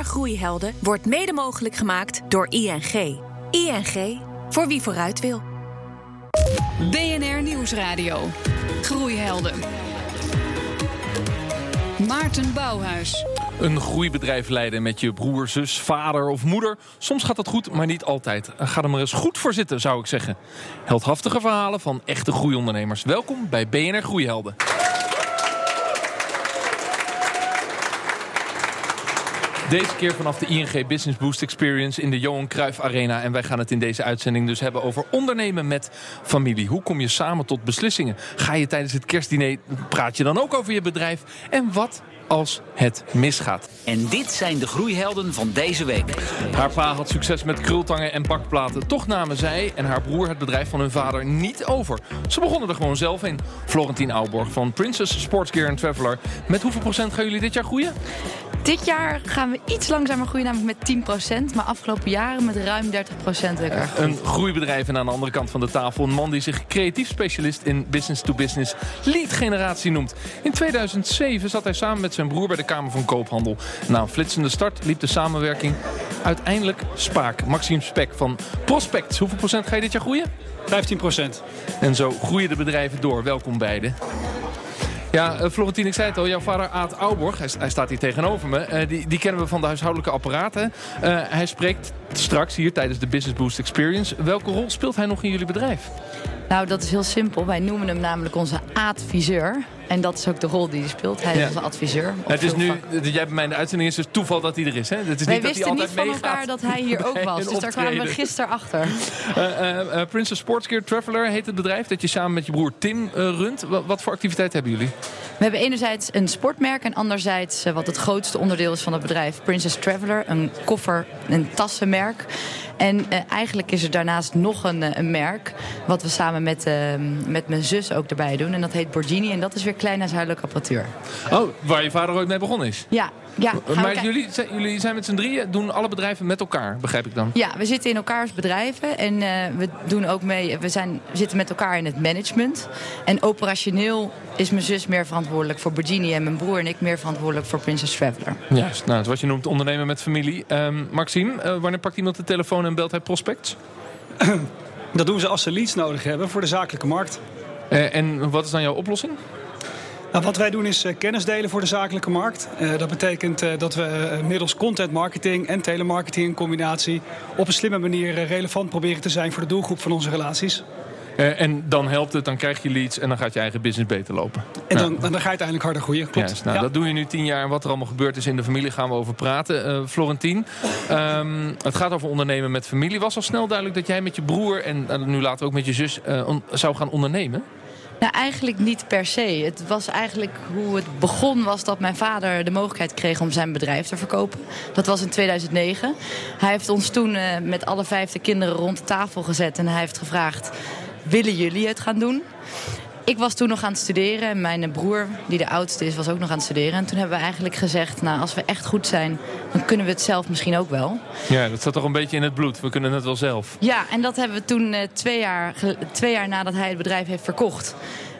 BNR Groeihelden wordt mede mogelijk gemaakt door ING. ING, voor wie vooruit wil. BNR Nieuwsradio. Groeihelden. Maarten Bouwhuis. Een groeibedrijf leiden met je broer, zus, vader of moeder. Soms gaat dat goed, maar niet altijd. Ga er maar eens goed voor zitten, zou ik zeggen. Heldhaftige verhalen van echte groeiondernemers. Welkom bij BNR Groeihelden. Deze keer vanaf de ING Business Boost Experience in de Johan Cruijff Arena. En wij gaan het in deze uitzending dus hebben over ondernemen met familie. Hoe kom je samen tot beslissingen? Ga je tijdens het kerstdiner, praat je dan ook over je bedrijf? En wat als het misgaat. En dit zijn de groeihelden van deze week. Haar pa had succes met krultangen en bakplaten. Toch namen zij en haar broer het bedrijf van hun vader niet over. Ze begonnen er gewoon zelf in. Florentien Auborg van Princess Sportsgear Traveler. Met hoeveel procent gaan jullie dit jaar groeien? Dit jaar gaan we iets langzamer groeien, namelijk met 10%. Maar afgelopen jaren met ruim 30% Een groeibedrijf en aan de andere kant van de tafel... een man die zich creatief specialist in business-to-business lead generatie noemt. In 2007 zat hij samen met zijn broer bij de Kamer van Koophandel. Na een flitsende start liep de samenwerking uiteindelijk spaak. Maxime Spek van Prospects. Hoeveel procent ga je dit jaar groeien? 15 procent. En zo groeien de bedrijven door. Welkom beiden. Ja, uh, ik zei het al. Jouw vader Aad Auborg, hij, hij staat hier tegenover me. Uh, die, die, kennen we van de huishoudelijke apparaten. Uh, hij spreekt straks hier tijdens de Business Boost Experience. Welke rol speelt hij nog in jullie bedrijf? Nou, dat is heel simpel. Wij noemen hem namelijk onze adviseur. En dat is ook de rol die hij speelt. Hij is onze adviseur. Het is nu, jij bij mij in de uitzending is dus toeval dat hij er is. Hè? Het is Wij niet wisten dat hij niet van elkaar dat hij hier ook was. Dus daar kwamen we gisteren achter. Uh, uh, Princess Sportsgear Traveler heet het bedrijf dat je samen met je broer Tim uh, runt. Wat, wat voor activiteit hebben jullie? We hebben enerzijds een sportmerk en anderzijds wat het grootste onderdeel is van het bedrijf. Princess Traveler, een koffer- en tassenmerk. En uh, eigenlijk is er daarnaast nog een, een, merk. Wat we samen met, uh, met mijn zus ook erbij doen. En dat heet Borgini. En dat is weer klein huishoudelijke apparatuur. Oh, waar je vader ooit mee begonnen is? Ja. Ja maar jullie, jullie zijn met z'n drieën, doen alle bedrijven met elkaar, begrijp ik dan? Ja, we zitten in elkaars bedrijven. En uh, we doen ook mee, we, zijn, we zitten met elkaar in het management. En operationeel is mijn zus meer verantwoordelijk voor Borgini. En mijn broer en ik meer verantwoordelijk voor Princess Traveler. Juist, nou, wat je noemt ondernemen met familie. Um, Maxime, wanneer pakt iemand de telefoon en belt hij prospects? Dat doen ze als ze leads nodig hebben voor de zakelijke markt. Uh, en wat is dan jouw oplossing? Nou, wat wij doen is uh, kennis delen voor de zakelijke markt. Uh, dat betekent uh, dat we middels content marketing en telemarketing in combinatie op een slimme manier relevant proberen te zijn voor de doelgroep van onze relaties. En dan helpt het, dan krijg je leads en dan gaat je eigen business beter lopen. En dan, nou. dan ga je uiteindelijk harder groeien. Klopt. Yes, nou, ja. Dat doe je nu tien jaar en wat er allemaal gebeurd is in de familie gaan we over praten. Florentien, um, het gaat over ondernemen met familie. Was al snel duidelijk dat jij met je broer en nu later ook met je zus on zou gaan ondernemen? Nou, eigenlijk niet per se. Het was eigenlijk hoe het begon was dat mijn vader de mogelijkheid kreeg om zijn bedrijf te verkopen. Dat was in 2009. Hij heeft ons toen uh, met alle vijf de kinderen rond de tafel gezet en hij heeft gevraagd: willen jullie het gaan doen? Ik was toen nog aan het studeren en mijn broer, die de oudste is, was ook nog aan het studeren. En toen hebben we eigenlijk gezegd, nou als we echt goed zijn, dan kunnen we het zelf misschien ook wel. Ja, dat zat toch een beetje in het bloed. We kunnen het wel zelf. Ja, en dat hebben we toen uh, twee, jaar, twee jaar nadat hij het bedrijf heeft verkocht.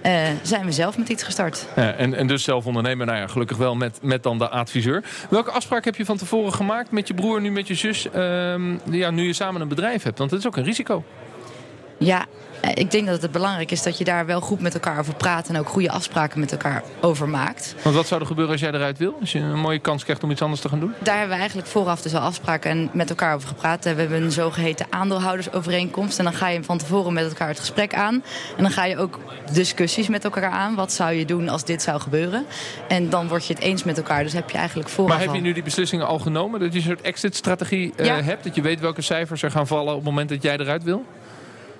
Uh, zijn we zelf met iets gestart. Ja, en, en dus zelf ondernemen, nou ja, gelukkig wel met, met dan de adviseur. Welke afspraak heb je van tevoren gemaakt met je broer, nu met je zus, uh, ja, nu je samen een bedrijf hebt? Want dat is ook een risico. Ja, ik denk dat het belangrijk is dat je daar wel goed met elkaar over praat... en ook goede afspraken met elkaar over maakt. Want wat zou er gebeuren als jij eruit wil? Als je een mooie kans krijgt om iets anders te gaan doen? Daar hebben we eigenlijk vooraf dus al afspraken en met elkaar over gepraat. We hebben een zogeheten aandeelhoudersovereenkomst. En dan ga je van tevoren met elkaar het gesprek aan. En dan ga je ook discussies met elkaar aan. Wat zou je doen als dit zou gebeuren? En dan word je het eens met elkaar. Dus heb je eigenlijk vooraf Maar heb je nu die beslissingen al genomen? Dat je een soort exit-strategie ja. hebt? Dat je weet welke cijfers er gaan vallen op het moment dat jij eruit wil?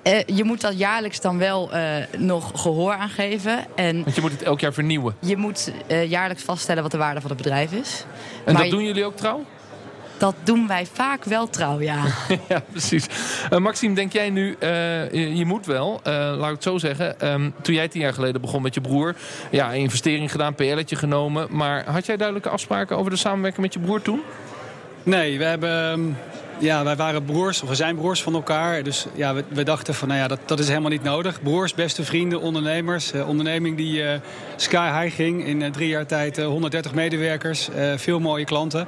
Uh, je moet dat jaarlijks dan wel uh, nog gehoor aan geven. En Want je moet het elk jaar vernieuwen. Je moet uh, jaarlijks vaststellen wat de waarde van het bedrijf is. En maar dat doen jullie ook trouw? Dat doen wij vaak wel trouw, ja. ja, precies. Uh, Maxime, denk jij nu, uh, je, je, moet wel, uh, laat ik het zo zeggen. Um, toen jij tien jaar geleden begon met je broer, ja, investering gedaan, PL'tje genomen. Maar had jij duidelijke afspraken over de samenwerking met je broer toen? Nee, we hebben... Ja, wij waren broers, of we zijn broers van elkaar. Dus ja, we, we dachten van, nou ja, dat, dat is helemaal niet nodig. Broers, beste vrienden, ondernemers. Uh, onderneming die uh, sky high ging. In uh, drie jaar tijd 130 medewerkers, veel mooie klanten.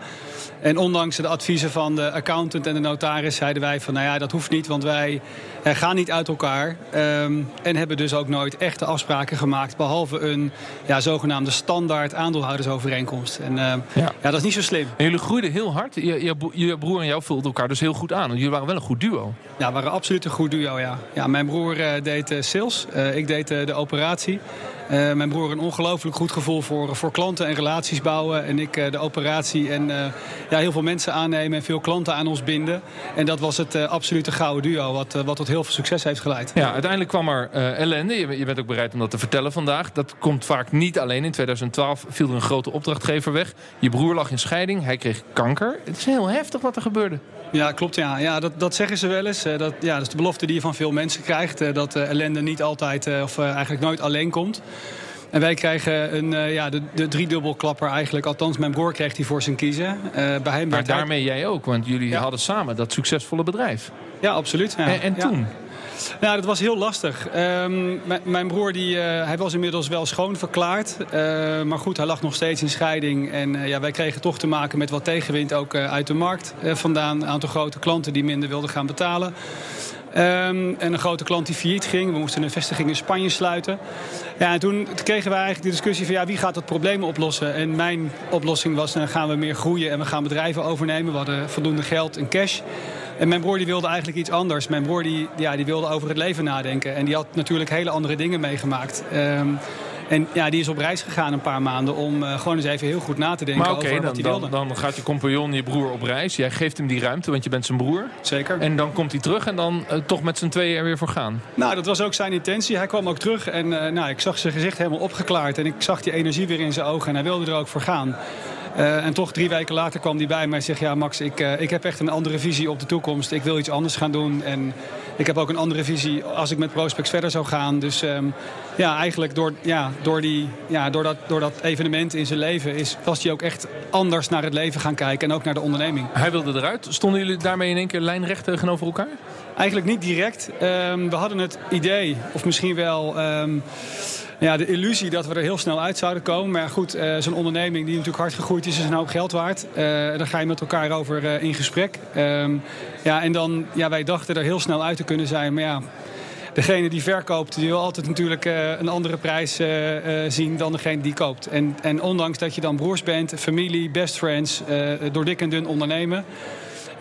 En ondanks de adviezen van de accountant en de notaris zeiden wij van, nou ja, dat hoeft niet, want wij gaan niet uit elkaar. Um, en hebben dus ook nooit echte afspraken gemaakt, behalve een ja, zogenaamde standaard aandeelhoudersovereenkomst. En ja. ja. dat is niet zo slim. En jullie groeiden heel hard. Je, je, je broer en jou vulden elkaar dus heel goed aan. Jullie waren wel een goed duo. Ja, we waren absoluut een goed duo, ja. ja mijn broer uh, deed uh, sales, ik deed de operatie. Mijn broer een ongelooflijk goed gevoel voor, voor klanten en relaties bouwen. En ik de operatie en ja, heel veel mensen aannemen en veel klanten aan ons binden. En dat was het absolute gouden duo, wat, wat tot heel veel succes heeft geleid. Ja, uiteindelijk kwam er ellende. Je, bent ook bereid om dat te vertellen vandaag. Dat komt vaak niet alleen. In 2012 viel er een grote opdrachtgever weg. Je broer lag in scheiding, hij kreeg kanker. Het is heel heftig wat er gebeurde. Ja, klopt. Ja. Ja, dat, dat zeggen ze wel eens. Dat, ja, dat is de belofte die je van veel mensen krijgt. Dat ellende niet altijd, of eigenlijk nooit alleen komt. En wij krijgen een, ja, de, de driedubbelklapper eigenlijk. Althans, mijn broer kreeg die voor zijn kiezen. Uh, bij hem maar daarmee jij ook, want jullie ja. hadden samen dat succesvolle bedrijf. Ja, absoluut. Ja. En, en toen? Nou, dat was heel lastig. Um, mijn broer die, uh, hij was inmiddels wel schoon verklaard. Uh, maar goed, hij lag nog steeds in scheiding. En uh, ja, wij kregen toch te maken met wat tegenwind ook uit de markt vandaan. Een aantal grote klanten die minder wilden gaan betalen. Um, en een grote klant die failliet ging. We moesten een vestiging in Spanje sluiten. Ja, en toen kregen we eigenlijk de discussie van ja, wie gaat dat probleem oplossen? En mijn oplossing was, dan gaan we meer groeien en we gaan bedrijven overnemen. We hadden voldoende geld en cash. En mijn broer die wilde eigenlijk iets anders. Mijn broer die, ja, die wilde over het leven nadenken. En die had natuurlijk hele andere dingen meegemaakt. Um, en ja, die is op reis gegaan een paar maanden om uh, gewoon eens even heel goed na te denken maar okay, over wat hij wilde. Dan, dan gaat je compagnon, je broer op reis. Jij geeft hem die ruimte, want je bent zijn broer. Zeker. En dan komt hij terug en dan uh, toch met z'n tweeën er weer voor gaan. Nou, dat was ook zijn intentie. Hij kwam ook terug en uh, nou, ik zag zijn gezicht helemaal opgeklaard. En ik zag die energie weer in zijn ogen en hij wilde er ook voor gaan. Uh, en toch drie weken later kwam hij bij mij en zegt... ja Max, ik, uh, ik heb echt een andere visie op de toekomst. Ik wil iets anders gaan doen. En ik heb ook een andere visie als ik met Prospects verder zou gaan. Dus um, ja, eigenlijk door, ja, door, die, ja, door, dat, door dat evenement in zijn leven... Is, was hij ook echt anders naar het leven gaan kijken. En ook naar de onderneming. Hij wilde eruit. Stonden jullie daarmee in één keer lijnrecht tegenover elkaar? Eigenlijk niet direct. Um, we hadden het idee, of misschien wel... Um, ja, de illusie dat we er heel snel uit zouden komen. Maar goed, uh, zo'n onderneming die natuurlijk hard gegroeid is, is een hoop geld waard. Uh, daar ga je met elkaar over uh, in gesprek. Um, ja, en dan, ja, wij dachten er heel snel uit te kunnen zijn. Maar ja, degene die verkoopt, die wil altijd natuurlijk een andere prijs zien dan degene die koopt. En, en ondanks dat je dan broers bent, familie, best friends, door dik en dun ondernemen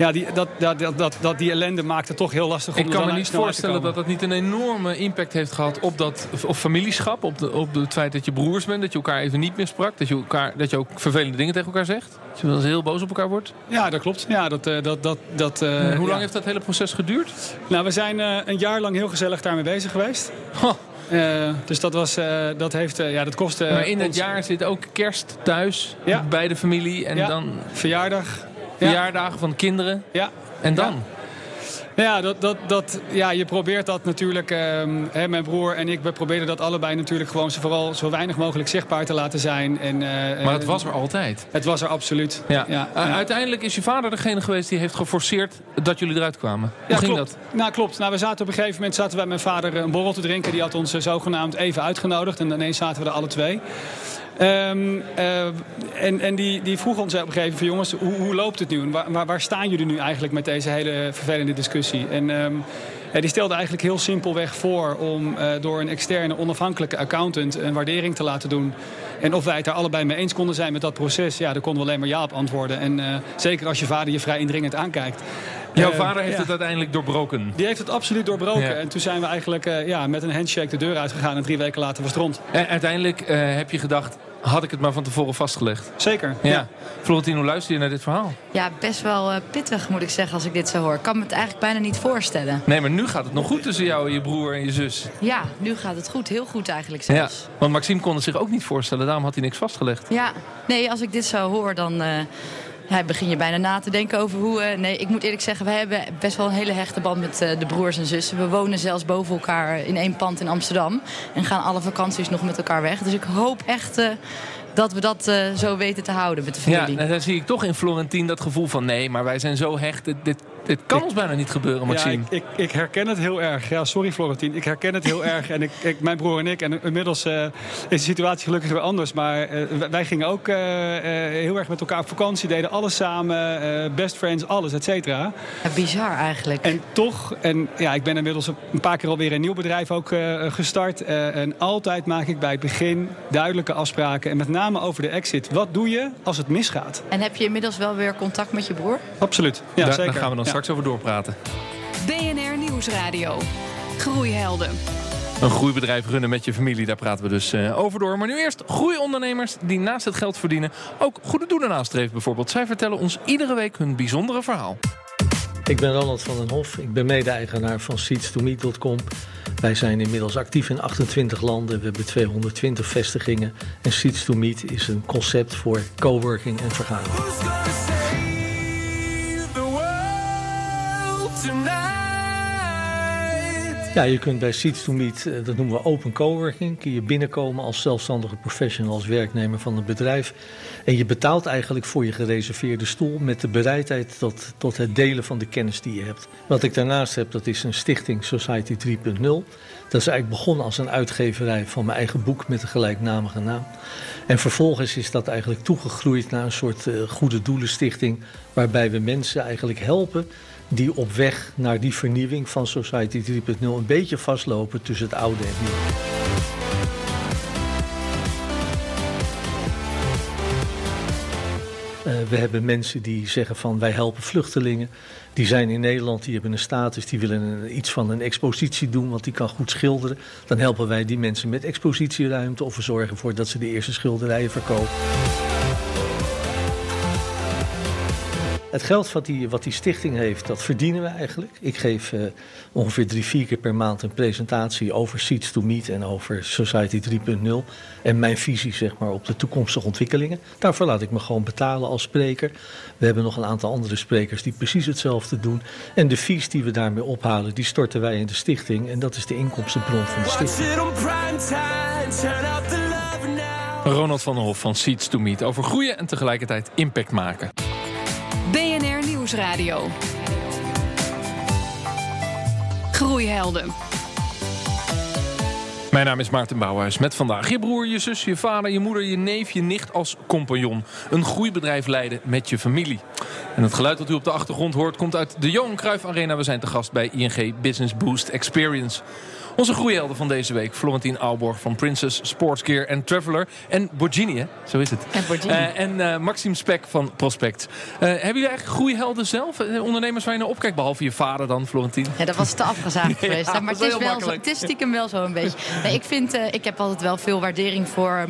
ja, die, dat, dat, dat, dat, die ellende maakt het toch heel lastig om Ik kan me niet voorstellen dat dat niet een enorme impact heeft gehad op dat op familieschap. Op, de, op het feit dat je broers bent, dat je elkaar even niet meer sprak. Dat je, elkaar, dat je ook vervelende dingen tegen elkaar zegt. Dat je wel eens heel boos op elkaar wordt. Ja, dat klopt. Ja, dat, dat, dat, dat, uh, hoe lang ja. heeft dat hele proces geduurd? Nou, we zijn uh, een jaar lang heel gezellig daarmee bezig geweest. Huh. Uh, dus dat, was, uh, dat heeft, uh, ja, dat kostte... maar in het ons... jaar zit ook kerst thuis ja. bij de familie en ja. dan... Verjaardag. Verjaardagen van kinderen. Ja. En dan? Ja, dat, dat, dat, ja, je probeert dat natuurlijk. Um, hè, mijn broer en ik, we probeerden dat allebei natuurlijk gewoon zo, vooral zo weinig mogelijk zichtbaar te laten zijn. En, uh, maar het was er altijd. Het was er absoluut. Ja. ja, uh, ja. Uiteindelijk is je vader degene geweest die heeft geforceerd dat jullie eruit kwamen. Hoe ja, ging klopt. dat? Nou, klopt. Nou, we zaten op een gegeven moment zaten wij met mijn vader een borrel te drinken. Die had ons zogenaamd even uitgenodigd. En ineens zaten we er alle twee. Um, uh, en en die, die vroeg ons op een gegeven moment van jongens, hoe, hoe loopt het nu? Waar, waar, waar, staan jullie nu eigenlijk met deze hele vervelende discussie? En um, ja, die stelde eigenlijk heel simpelweg voor om uh, door een externe onafhankelijke accountant een waardering te laten doen. En of wij het daar allebei mee eens konden zijn met dat proces, ja, daar konden we alleen maar ja op antwoorden. En uh, zeker als je vader je vrij indringend aankijkt. Jouw vader heeft het uiteindelijk doorbroken? Die heeft het absoluut doorbroken. Ja. En toen zijn we eigenlijk ja, met een handshake de deur uitgegaan. En drie weken later was het rond. En uiteindelijk heb je gedacht, had ik het maar van tevoren vastgelegd. Zeker. Ja. ja. Florentine, hoe luister je naar dit verhaal? Ja, best wel uh, pittig moet ik zeggen als ik dit zo hoor. Ik kan me het eigenlijk bijna niet voorstellen. Nee, maar nu gaat het nog goed tussen jou en je broer en je zus. Ja, nu gaat het goed. Heel goed eigenlijk zelfs. Ja. Want Maxime kon het zich ook niet voorstellen. Daarom had hij niks vastgelegd. Ja. Nee, als ik dit zo hoor, dan... Uh, ja, begin je bijna na te denken over hoe... Uh, nee, ik moet eerlijk zeggen, wij hebben best wel een hele hechte band met uh, de broers en zussen. We wonen zelfs boven elkaar in één pand in Amsterdam. En gaan alle vakanties nog met elkaar weg. Dus ik hoop echt... Dat we dat uh, zo weten te houden met de familie. Ja, en dan zie ik toch in Florentien dat gevoel van... nee, maar wij zijn zo hecht, dit, dit, Dit kan ons bijna niet gebeuren, Maxime. Ja, ik, ik, ik, herken het heel erg. Ja, sorry Florentien. Ik herken het heel erg. En ik, ik, mijn broer en ik. En inmiddels uh, is de situatie gelukkig weer anders. Maar uh, wij gingen ook uh, heel erg met elkaar op vakantie. Deden alles samen. best friends, alles, et cetera. Ja, bizar eigenlijk. En toch, en ja, ik ben inmiddels een paar keer alweer een nieuw bedrijf ook gestart. en altijd maak ik bij het begin duidelijke afspraken. En met name over de exit. Wat doe je als het misgaat? En heb je inmiddels wel weer contact met je broer? Absoluut. Ja, daar, zeker. Daar gaan we dan straks over doorpraten. BNR Nieuwsradio. Groeihelden. Een groeibedrijf runnen met je familie, daar praten we dus uh, over door. Maar nu eerst groeiondernemers die naast het geld verdienen ook goede doelen nastreven bijvoorbeeld. Zij vertellen ons iedere week hun bijzondere verhaal. Ik ben Ronald van den Hof. Ik ben mede-eigenaar van seeds2meet.com. Wij zijn inmiddels actief in 28 landen. We hebben 220 vestigingen. En Seeds2Meet is een concept voor coworking en vergaderen. Ja, je kunt bij Seeds to Meet, eh, dat noemen we open coworking, kun je binnenkomen als zelfstandige professional, als werknemer van een bedrijf. En je betaalt eigenlijk voor je gereserveerde stoel met de bereidheid tot, tot het delen van de kennis die je hebt. Wat ik daarnaast heb, dat is een stichting Society 3.0. Dat is eigenlijk begonnen als een uitgeverij van mijn eigen boek met de gelijknamige naam. En vervolgens is dat eigenlijk toegegroeid naar een soort uh, goede doelenstichting, waarbij we mensen eigenlijk helpen die op weg naar die vernieuwing van Society 3.0 een beetje vastlopen tussen het oude en het nieuwe. Uh, we hebben mensen die zeggen van wij helpen vluchtelingen. Die zijn in Nederland, die hebben een status, die willen iets van een expositie doen, want die kan goed schilderen. Dan helpen wij die mensen met expositieruimte of we zorgen ervoor dat ze de eerste schilderijen verkopen. Het geld wat die, wat die stichting heeft, dat verdienen we eigenlijk. Ik geef uh, ongeveer drie, vier keer per maand een presentatie over Seeds to Meet en over Society 3.0. En mijn visie zeg maar, op de toekomstige ontwikkelingen. Daarvoor laat ik me gewoon betalen als spreker. We hebben nog een aantal andere sprekers die precies hetzelfde doen. En de fees die we daarmee ophalen, die storten wij in de stichting. En dat is de inkomstenbron van de stichting. Ronald van der Hof van Seeds to Meet over groeien en tegelijkertijd impact maken. BNR Nieuwsradio. Groeihelden. Mijn naam is Maarten Bouwhuis met vandaag je broer, je zus, je vader, je moeder, je neef, je nicht als compagnon. Een groeibedrijf leiden met je familie. En het geluid dat u op de achtergrond hoort komt uit de Johan Cruijff Arena. We zijn te gast bij ING Business Boost Experience. Onze groeihelden van deze week. Florentien Aalborg van Princess Sportsgear en Traveler. En Borgini, hè? zo is het. En Borgini. Uh, en uh, Maxime Spek van Prospect. Uh, hebben jullie eigenlijk groeihelden zelf? ondernemers waar je naar opkijkt, behalve je vader dan, Florentien? Ja, dat was te afgezaagd geweest. Ja, maar het is, wel zo, het is stiekem wel zo een beetje. Nee, ik, vind, ik heb altijd wel veel waardering voor,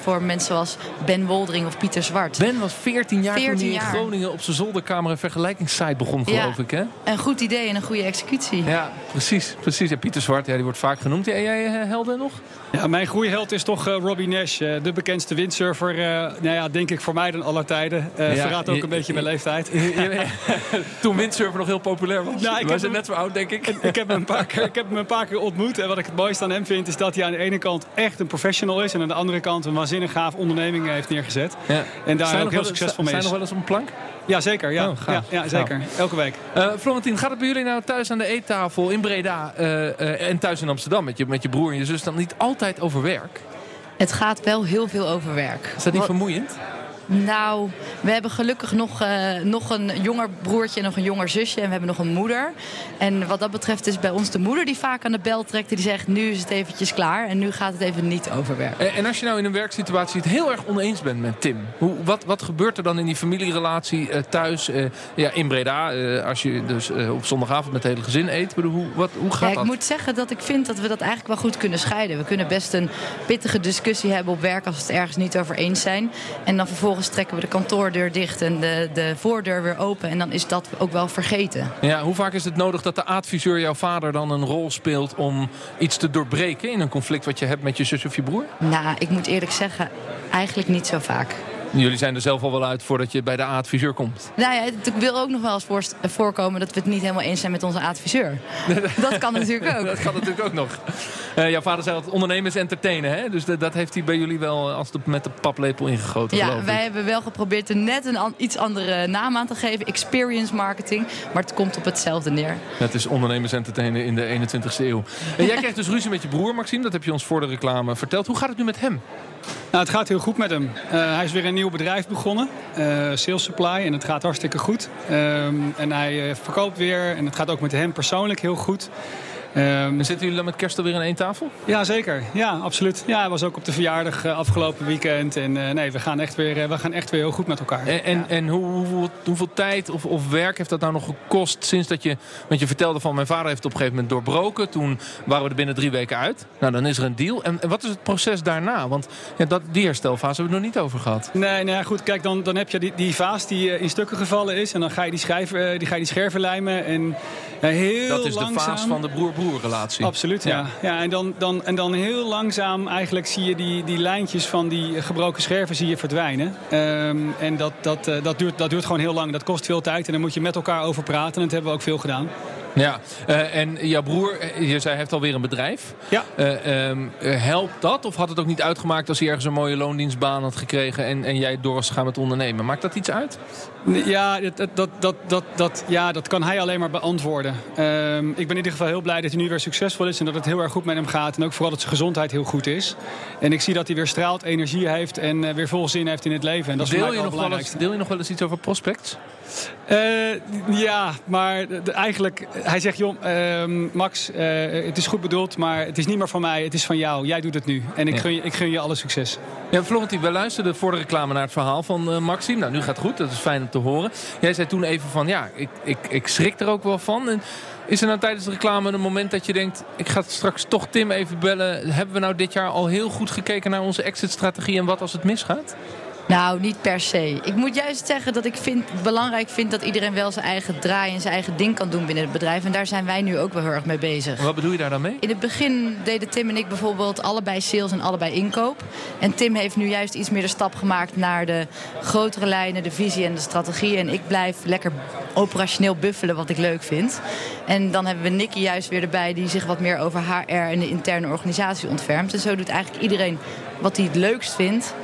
voor mensen zoals Ben Woldering of Pieter Zwart. Ben was 14 jaar 14 toen hij in jaar. Groningen op zijn zolderkamer een vergelijkingssite begon, geloof Ja. ik. Hè? Een goed idee en een goede executie. Ja, precies. precies. En Pieter Zwart, ja, die wordt vaak genoemd. En jij eh, helden nog? Ja, mijn groeiheld is toch eh, Robbie Nash, eh, de bekendste windsurfer. eh, nou ja, denk ik voor mij dan aller tijden. Eh Ja, verraadt ook je- een beetje mijn leeftijd. Toen windsurfen nog heel populair was. Nou, ik zijn hem- net zo oud, denk ik. Ik heb, hem een paar keer, ik heb hem een paar keer ontmoet. En wat ik het mooiste aan hem vind, is dat hij aan de ene kant echt een professional is. En aan de andere kant een waanzinnig gaaf onderneming heeft neergezet. Ja. En daar Zijn ook heel succesvol mee Zijn is. nog wel eens op een plank? Ja, zeker. Ja, Oh, gaaf. ja, ja, zeker. Elke week. Eh Florentien, gaat het bij jullie nou thuis aan de eettafel in Breda eh, eh, en thuis in Amsterdam met je, met je broer en je zus dan niet altijd over werk? Het gaat wel heel veel over werk. Is dat niet Wat- vermoeiend? Nou, we hebben gelukkig nog, eh, nog een jonger broertje en nog een jonger zusje. En we hebben nog een moeder. En wat dat betreft is bij ons de moeder die vaak aan de bel trekt. Die zegt, nu is het eventjes klaar. En nu gaat het even niet over werk. En, en als je nou in een werksituatie het heel erg oneens bent met Tim. Hoe, wat, wat gebeurt er dan in die familierelatie eh, thuis eh, ja, in Breda? als je dus op zondagavond met het hele gezin eet. Bedoel, Hoe, wat, hoe gaat Ja, ik dat? moet zeggen dat ik vind dat we dat eigenlijk wel goed kunnen scheiden. We kunnen best een pittige discussie hebben op werk als we het ergens niet over eens zijn. En dan vervolgens trekken we de kantoordeur dicht en de, de voordeur weer open. En dan is dat ook wel vergeten. Ja, hoe vaak is het nodig dat de adviseur, jouw vader, dan een rol speelt om iets te doorbreken in een conflict wat je hebt met je zus of je broer? Nou, ik moet eerlijk zeggen, eigenlijk niet zo vaak. Jullie zijn er zelf al wel uit voordat je bij de adviseur komt. Nou ja, het wil ook nog wel eens voorkomen dat we het niet helemaal eens zijn met onze adviseur. dat kan natuurlijk ook. Dat kan natuurlijk ook nog. Eh, jouw vader zei altijd ondernemers entertainen, hè? Dus dat, dat heeft hij bij jullie wel als de, met de paplepel ingegoten, Ja, geloof ik. wij hebben wel geprobeerd er net een an- iets andere naam aan te geven. Experience marketing. Maar het komt op hetzelfde neer. Het is ondernemers entertainen in de 21ste eeuw. En jij krijgt dus ruzie met je broer, Maxime. Dat heb je ons voor de reclame verteld. Hoe gaat het nu met hem? Nou, het gaat heel goed met hem. Eh, hij is weer een nieuw bedrijf begonnen, eh, Sales Supply, en het gaat hartstikke goed. Ehm, en hij eh, verkoopt weer en het gaat ook met hem persoonlijk heel goed. En zitten jullie dan met kerst alweer aan één tafel? ja, zeker. Ja, absoluut. Ja, hij was ook op de verjaardag eh, afgelopen weekend. En eh, nee, we gaan, echt weer, eh, we gaan echt weer heel goed met elkaar. En, en, Ja. en hoe, hoeveel, hoeveel tijd of, of werk heeft dat nou nog gekost sinds dat je... Want je vertelde van mijn vader heeft het op een gegeven moment doorbroken. Toen waren we er binnen drie weken uit. Nou, dan is er een deal. En, en wat is het proces daarna? Want ja, dat, die herstelfase hebben we nog niet over gehad. Nee, nou goed, kijk, dan, dan heb je die, die vaas die in stukken gevallen is. En dan ga je die, schijf, die, ga je die scherven lijmen. En heel Dat is de fase van de broer-broer Absoluut, ja. ja. en, dan, dan, en dan heel langzaam eigenlijk zie je die, die lijntjes van die gebroken scherven zie je verdwijnen. Ehm, en dat, dat, eh, dat, duurt, dat duurt gewoon heel lang. Dat kost veel tijd en daar moet je met elkaar over praten. En dat hebben we ook veel gedaan. Ja, eh, en jouw broer, eh, je zei, hij heeft alweer een bedrijf. Ja. Eh, helpt dat? Of had het ook niet uitgemaakt als hij ergens een mooie loondienstbaan had gekregen... en, en jij door was gegaan met ondernemen? Maakt dat iets uit? Ja, dat, dat, dat, dat, dat, ja, dat kan hij alleen maar beantwoorden. Ehm, ik ben in ieder geval heel blij dat hij nu weer succesvol is... en dat het heel erg goed met hem gaat. En ook vooral dat zijn gezondheid heel goed is. En ik zie dat hij weer straalt, energie heeft... en weer vol zin heeft in het leven. En dat is voor Deel mij je, nog wel eens, belangrijkste. deel je nog wel eens iets over prospects? Ja, maar de- eigenlijk, hij zegt, joh, ehm, Max, eh, het is goed bedoeld, maar het is niet meer van mij, het is van jou. Jij doet het nu. En ik, Ja. gun, je, ik gun je alle succes. Ja, Florentien, wij luisterden voor de reclame naar het verhaal van eh Maxime. Nou, nu gaat het goed, dat is fijn om te horen. Jij zei toen even van, ja, ik, ik, ik schrik er ook wel van. En is er nou tijdens de reclame een moment dat je denkt... ik ga straks toch Tim even bellen. Hebben we nou dit jaar al heel goed gekeken naar onze exit-strategie... en wat als het misgaat? Nou, niet per se. Ik moet juist zeggen dat ik vind, belangrijk vind dat iedereen wel zijn eigen draai en zijn eigen ding kan doen binnen het bedrijf. En daar zijn wij nu ook wel heel erg mee bezig. Wat bedoel je daar dan mee? In het begin deden Tim en ik bijvoorbeeld allebei sales en allebei inkoop. En Tim heeft nu juist iets meer de stap gemaakt naar de grotere lijnen, de visie en de strategie. En ik blijf lekker operationeel buffelen wat ik leuk vind. En dan hebben we Nicky juist weer erbij die zich wat meer over HR en de interne organisatie ontfermt. En zo doet eigenlijk iedereen wat hij het leukst vindt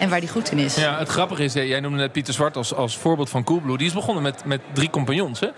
en waar hij goed in is. Ja, het grappige is, jij noemde net Pieter Zwart als, als voorbeeld van Coolblue. Die is begonnen met, met drie compagnons. Hè?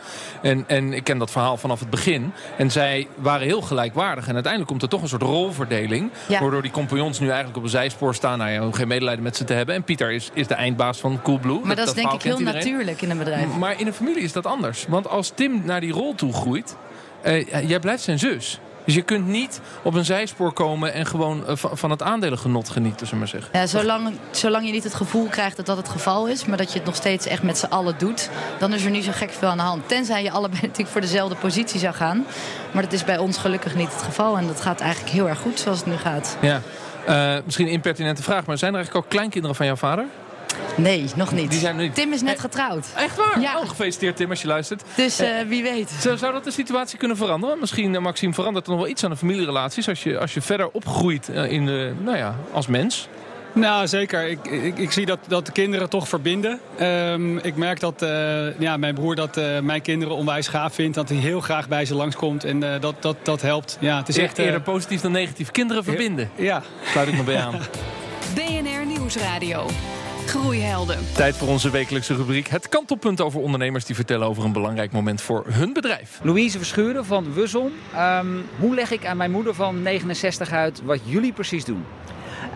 En, en ik ken dat verhaal vanaf het begin. En zij waren heel gelijkwaardig. En uiteindelijk komt er toch een soort rolverdeling. Ja. Waardoor die compagnons nu eigenlijk op een zijspoor staan. Nou ja, om geen medelijden met ze te hebben. En Pieter is, is de eindbaas van Coolblue. Maar dat, is denk ik heel iedereen. natuurlijk in een bedrijf. Maar in een familie is dat anders. Want als Tim naar die rol toe groeit, eh, jij blijft zijn zus. Dus je kunt niet op een zijspoor komen en gewoon eh, van, het aandelengenot genieten, zullen maar zeggen. Ja, zolang, zolang je niet het gevoel krijgt dat dat het geval is, maar dat je het nog steeds echt met z'n allen doet, dan is er niet zo gek veel aan de hand. Tenzij je allebei natuurlijk voor dezelfde positie zou gaan. Maar dat is bij ons gelukkig niet het geval. En dat gaat eigenlijk heel erg goed zoals het nu gaat. Ja. Eh, misschien een impertinente vraag, maar zijn er eigenlijk ook kleinkinderen van jouw vader? Nee, nog niet. Die zijn nu- Tim is net Eh, getrouwd. Echt waar? Ja. Oh, gefeliciteerd Tim als je luistert. Dus eh, wie weet. Zou, zou dat de situatie kunnen veranderen? Misschien, eh, Maxime, verandert er nog wel iets aan de familierelaties... als je, als je verder opgroeit eh, in de, nou ja, als mens? Nou, zeker. Ik, ik, ik zie dat, dat de kinderen toch verbinden. Ehm, ik merk dat eh, ja, mijn broer dat eh, mijn kinderen onwijs gaaf vindt. Dat hij heel graag bij ze langskomt. En eh, dat, dat, dat helpt. Ja, het is echt... eh, Eerder positief dan negatief. Kinderen verbinden. ja. Sluit ik me bij aan. BNR Nieuwsradio. Groeihelden. Tijd voor onze wekelijkse rubriek. Het kantelpunt over ondernemers die vertellen over een belangrijk moment voor hun bedrijf. Louise Verschuren van Wussom. Ehm, hoe leg ik aan mijn moeder van 69 uit wat jullie precies doen?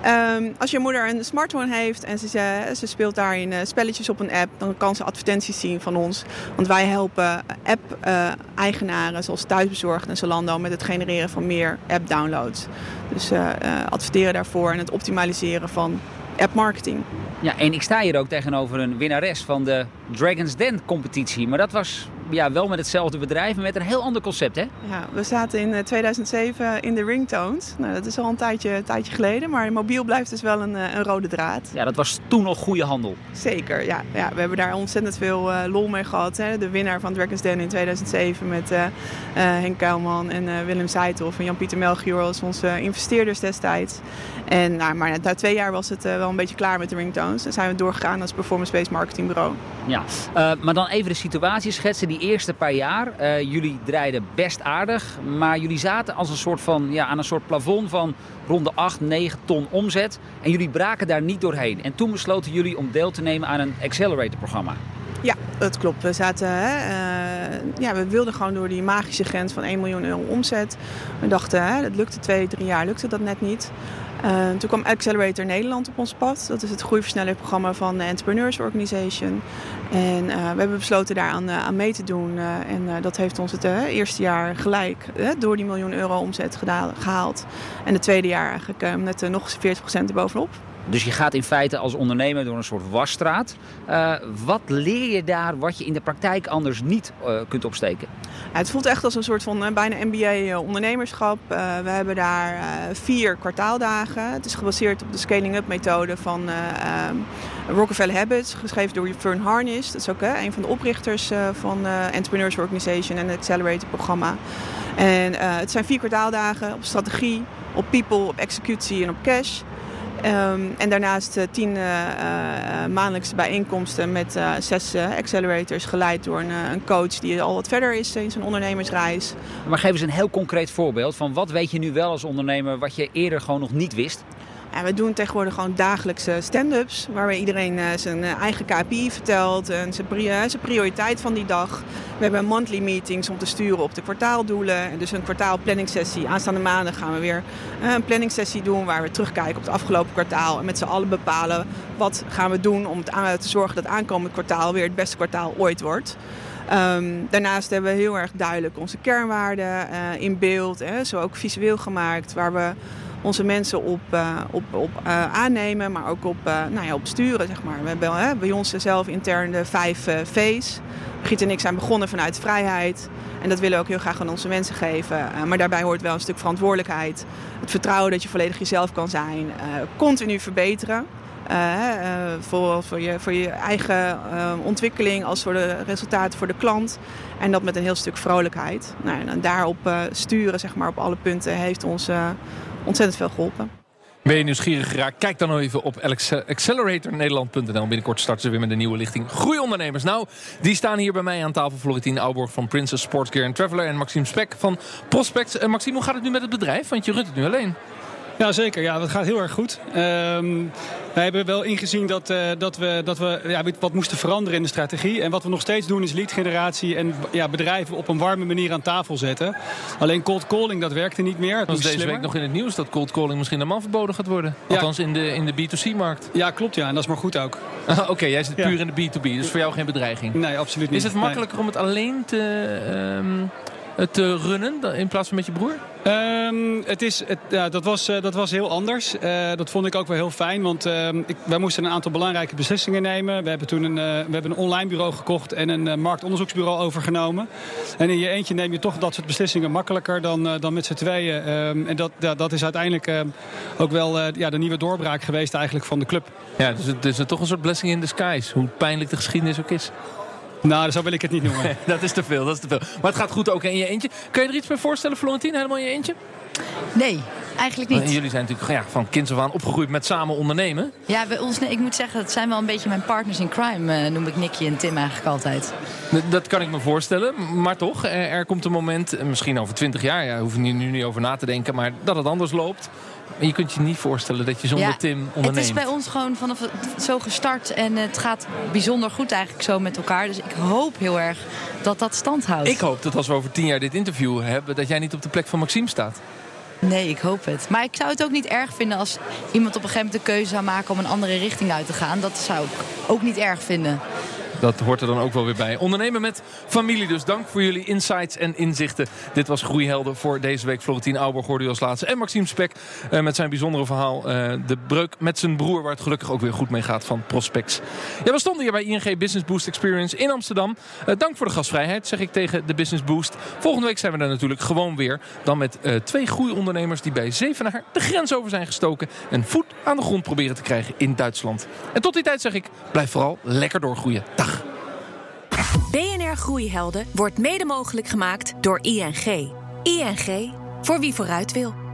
Ehm, als je moeder een smartphone heeft en ze, ze, ze speelt daarin eh, spelletjes op een app, dan kan ze advertenties zien van ons. Want wij helpen app-eigenaren zoals Thuisbezorgd en Zalando met het genereren van meer app-downloads. Dus eh, eh, adverteren daarvoor en het optimaliseren van app-marketing. Ja, en ik sta hier ook tegenover een winnares van de Dragon's Den competitie. Maar dat was ja, wel met hetzelfde bedrijf, maar met een heel ander concept, hè? Ja, we zaten in 2007 in de ringtones. Nou, dat is al een tijdje, tijdje geleden, maar mobiel blijft dus wel een, een rode draad. Ja, dat was toen nog goede handel. Zeker, ja. ja we hebben daar ontzettend veel lol mee gehad. Hè. De winnaar van Dragons Den in 2007 met Henk Kuilman en Willem Seithoff en Jan-Pieter Melchior als onze investeerders destijds. En, nou, maar na twee jaar was het wel een beetje klaar met de ringtones. En zijn we doorgegaan als performance-based marketingbureau. Ja, uh, maar dan even de situatie schetsen. Die eerste paar jaar, uh, jullie draaiden best aardig. Maar jullie zaten als een soort van, ja, aan een soort plafond van rond de 8, 9 ton omzet. En jullie braken daar niet doorheen. En toen besloten jullie om deel te nemen aan een accelerator-programma. Ja, dat klopt. We zaten, hè, uh, ja, we wilden gewoon door die magische grens van 1 miljoen euro omzet. We dachten, hè, dat lukte twee, drie jaar, lukte dat net niet. Uh, toen kwam Accelerator Nederland op ons pad. Dat is het groeiversnellingsprogramma van de Entrepreneurs Organization. En uh, we hebben besloten daar aan, aan mee te doen. en dat heeft ons het eerste jaar gelijk door die miljoen euro omzet gehaald. En het tweede jaar eigenlijk net nog 40% erbovenop. Dus je gaat in feite als ondernemer door een soort wasstraat. Uh, wat leer je daar wat je in de praktijk anders niet uh, kunt opsteken? Het voelt echt als een soort van uh, bijna MBA ondernemerschap. we hebben daar vier kwartaaldagen. Het is gebaseerd op de scaling-up methode van Rockefeller Habits, geschreven door Fern Harnish. Dat is ook een van de oprichters van Entrepreneurs Organization en het Accelerator programma. En het zijn vier kwartaaldagen op strategie, op people, op executie en op cash. Um, en daarnaast uh, tien uh, uh, maandelijkse bijeenkomsten met zes accelerators geleid door een, een, coach die al wat verder is in zijn ondernemersreis. Maar geef eens een heel concreet voorbeeld van wat weet je nu wel als ondernemer wat je eerder gewoon nog niet wist? Ja, we doen tegenwoordig gewoon dagelijkse stand-ups. Waarbij iedereen uh, zijn eh, eigen KPI vertelt en zijn, pri zijn, prioriteit van die dag. We hebben monthly meetings om te sturen op de kwartaaldoelen. En dus een kwartaalplanningssessie. Aanstaande maanden gaan we weer een planningssessie doen waar we terugkijken op het afgelopen kwartaal. En met z'n allen bepalen wat gaan we doen om te zorgen dat aankomend kwartaal weer het beste kwartaal ooit wordt. Um, daarnaast hebben we heel erg duidelijk onze kernwaarden in beeld. Hè, zo ook visueel gemaakt. Waar we onze mensen op, uh, op, op uh, aannemen, maar ook op, uh, nou ja, op sturen. Zeg maar. We hebben bij ons zelf intern de vijf V's. Brigitte en ik zijn begonnen vanuit vrijheid. En dat willen we ook heel graag aan onze mensen geven. maar daarbij hoort wel een stuk verantwoordelijkheid. Het vertrouwen dat je volledig jezelf kan zijn. continu verbeteren. voor, voor, je, voor je eigen ontwikkeling als voor de resultaten voor de klant. En dat met een heel stuk vrolijkheid. Nou, en daarop sturen zeg maar, op alle punten heeft ons ontzettend veel geholpen. Ben je nieuwsgierig geraakt? Kijk dan even op acceleratornederland.nl. Binnenkort starten ze weer met een nieuwe lichting Groeiondernemers. Nou, die staan hier bij mij aan tafel. Florentine Auborg van Princess Sportsgear Traveler... en Maxime Spek van Prospects. Uh, Maxime, hoe gaat het nu met het bedrijf? Want je runt het nu alleen. Ja, zeker. Ja, dat gaat heel erg goed. Um, wij hebben wel ingezien dat, uh, dat we, dat we ja, wat moesten veranderen in de strategie. En wat we nog steeds doen is lead generatie en ja, bedrijven op een warme manier aan tafel zetten. Alleen cold calling, dat werkte niet meer. Was deze slimmer. week nog in het nieuws dat cold calling misschien helemaal verboden gaat worden. Althans in de, in de B2C-markt. Ja, klopt ja. En dat is maar goed ook. Oké, okay, jij zit puur in de B2B. Dus voor jou geen bedreiging. Nee, absoluut niet. Is het makkelijker nee. om het alleen te... Um, te runnen in plaats van met je broer? Um, het is, het, ja, dat, was, uh, dat was heel anders. Uh, dat vond ik ook wel heel fijn, want uh, ik, wij moesten een aantal belangrijke beslissingen nemen. We hebben toen een, we hebben een online bureau gekocht en een marktonderzoeksbureau overgenomen. En in je eentje neem je toch dat soort beslissingen makkelijker dan, dan met z'n tweeën. Um, en dat, ja, dat is uiteindelijk ehm, ook wel ja, de nieuwe doorbraak geweest eigenlijk van de club. Ja, dus het is toch een soort blessing in disguise, hoe pijnlijk de geschiedenis ook is. Nou, zo wil ik het niet noemen. dat is te veel, dat is te veel. Maar het gaat goed ook in je eentje. Kun je er iets bij voorstellen, Florentine, helemaal in je eentje? Nee, eigenlijk niet. En jullie zijn natuurlijk ja, van kinds af aan opgegroeid met samen ondernemen. Ja, bij ons, nee, ik moet zeggen, dat zijn wel een beetje mijn partners in crime, uh, noem ik Nicky en Tim eigenlijk altijd. Dat, kan ik me voorstellen, maar toch, er, er komt een moment, misschien over twintig jaar, ja, hoef je nu niet over na te denken, maar dat het anders loopt. Maar je kunt je niet voorstellen dat je zonder ja, Tim onderneemt. Het is bij ons gewoon vanaf zo gestart. En het gaat bijzonder goed eigenlijk zo met elkaar. Dus ik hoop heel erg dat dat stand houdt. Ik hoop dat als we over tien jaar dit interview hebben... dat jij niet op de plek van Maxime staat. Nee, ik hoop het. Maar ik zou het ook niet erg vinden als iemand op een gegeven moment de keuze zou maken om een andere richting uit te gaan. Dat zou ik ook niet erg vinden. Dat hoort er dan ook wel weer bij. Ondernemen met familie dus. Dank voor jullie insights en inzichten. Dit was Groeihelden voor deze week. Florentien Auber hoorde als laatste. En Maxime Spek uh, met zijn bijzondere verhaal. Uh, de breuk met zijn broer, waar het gelukkig ook weer goed mee gaat van Prospects. Ja, we stonden hier bij ING Business Boost Experience in Amsterdam. Uh, dank voor de gastvrijheid, zeg ik tegen de Business Boost. Volgende week zijn we er natuurlijk gewoon weer. Dan met twee groeiondernemers die bij Zevenaar de grens over zijn gestoken. En voet aan de grond proberen te krijgen in Duitsland. En tot die tijd zeg ik, blijf vooral lekker doorgroeien. Dag. BNR Groeihelden wordt mede mogelijk gemaakt door ING. ING, voor wie vooruit wil.